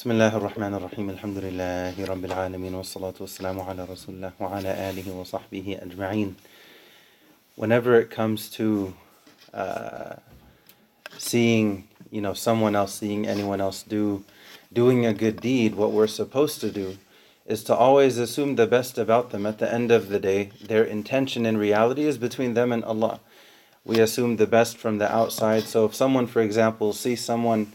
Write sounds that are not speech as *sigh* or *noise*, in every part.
بسم الله الرحمن الرحيم الحمد لله رب العالمين والصلاة والسلام على رسول الله وعلى آله وصحبه أجمعين Whenever it comes to uh, seeing, you know, someone else, seeing anyone else do, doing a good deed, what we're supposed to do is to always assume the best about them. At the end of the day, their intention in reality is between them and Allah. We assume the best from the outside. So if someone, for example, sees someone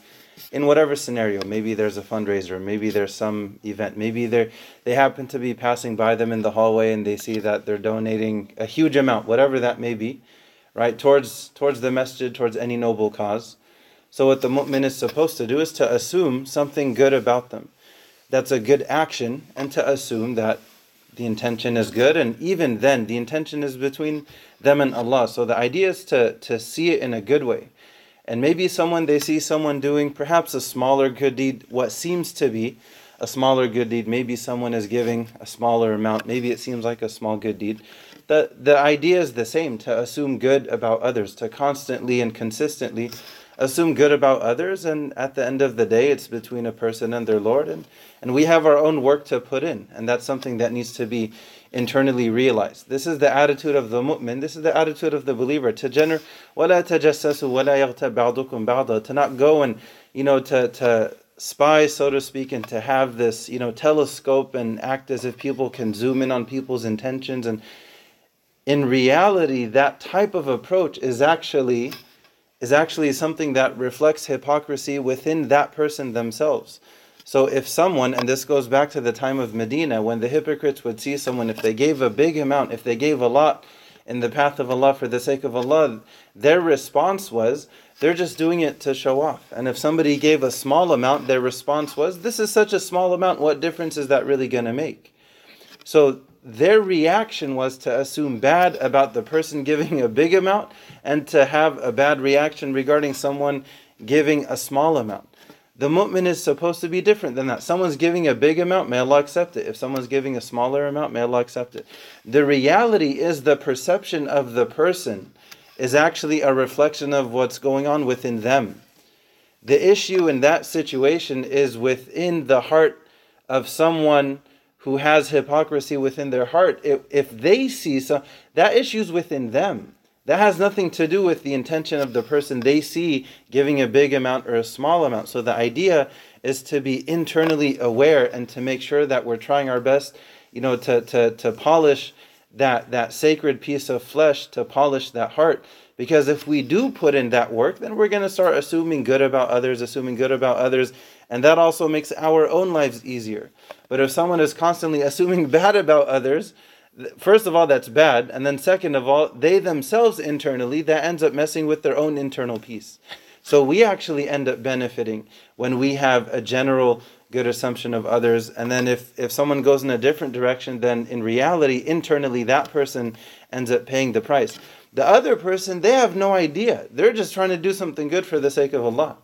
in whatever scenario maybe there's a fundraiser maybe there's some event maybe they they happen to be passing by them in the hallway and they see that they're donating a huge amount whatever that may be right towards towards the masjid towards any noble cause. So what the mu'min is supposed to do is to assume something good about them. That's a good action and to assume that the intention is good and even then the intention is between them and Allah. So the idea is to to see it in a good way and maybe someone, they see someone doing perhaps a smaller good deed, what seems to be a smaller good deed. Maybe someone is giving a smaller amount. Maybe it seems like a small good deed. The, the idea is the same to assume good about others, to constantly and consistently assume good about others. And at the end of the day, it's between a person and their Lord. And, and we have our own work to put in. And that's something that needs to be internally realized. This is the attitude of the mu'min, this is the attitude of the believer. To gener وَلَا تَجَسَّسُوا وَلَا يَغْتَبْ بَعْضُكُمْ بَعْضًا To not go and, you know, to, to spy, so to speak, and to have this, you know, telescope and act as if people can zoom in on people's intentions. And in reality, that type of approach is actually is actually something that reflects hypocrisy within that person themselves. So if someone, and this goes back to the time of Medina, when the hypocrites would see someone, if they gave a big amount, if they gave a lot in the path of Allah for the sake of Allah, their response was, they're just doing it to show off. And if somebody gave a small amount, their response was, this is such a small amount, what difference is that really going to make? So their reaction was to assume bad about the person giving a big amount and to have a bad reaction regarding someone giving a small amount. The mu'min is supposed to be different than that. Someone's giving a big amount, may Allah accept it. If someone's giving a smaller amount, may Allah accept it. The reality is the perception of the person is actually a reflection of what's going on within them. The issue in that situation is within the heart of someone who has hypocrisy within their heart. If, if they see some, that issue's within them. That has nothing to do with the intention of the person they see giving a big amount or a small amount. So the idea is to be internally aware and to make sure that we're trying our best, you know, to, to, to polish that, that sacred piece of flesh, to polish that heart. Because if we do put in that work, then we're going to start assuming good about others, assuming good about others, and that also makes our own lives easier. But if someone is constantly assuming *laughs* bad about others, first of all, that's bad. And then, second of all, they themselves internally, that ends up messing with their own internal peace. So we actually end up benefiting when we have a general good assumption of others. And then if, if someone goes in a different direction, then in reality, internally, that person ends up paying the price. The other person, they have no idea. They're just trying to do something good for the sake of Allah.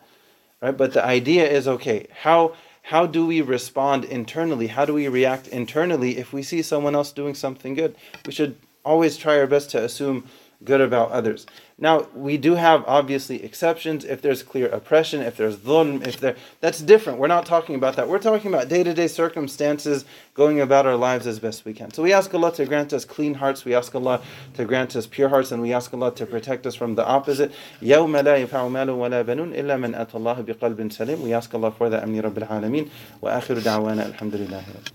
Right? But the idea is okay, how how do we respond internally? How do we react internally if we see someone else doing something good? We should always try our best to assume good about others. Now, we do have obviously exceptions if there's clear oppression, if there's dhulm, if there that's different. We're not talking about that. We're talking about day-to-day circumstances, going about our lives as best we can. So we ask Allah to grant us clean hearts, we ask Allah to grant us pure hearts, and we ask Allah to protect us from the opposite. يَوْمَ لَا يَفَعُ مَالٌ وَلَا بَنُونَ إِلَّا مَنْ أَتَى اللَّهَ بِقَلْبٍ سَلِيمٍ We ask Allah for that. Amni Rabbil Alameen. Wa akhiru da'wana alhamdulillahi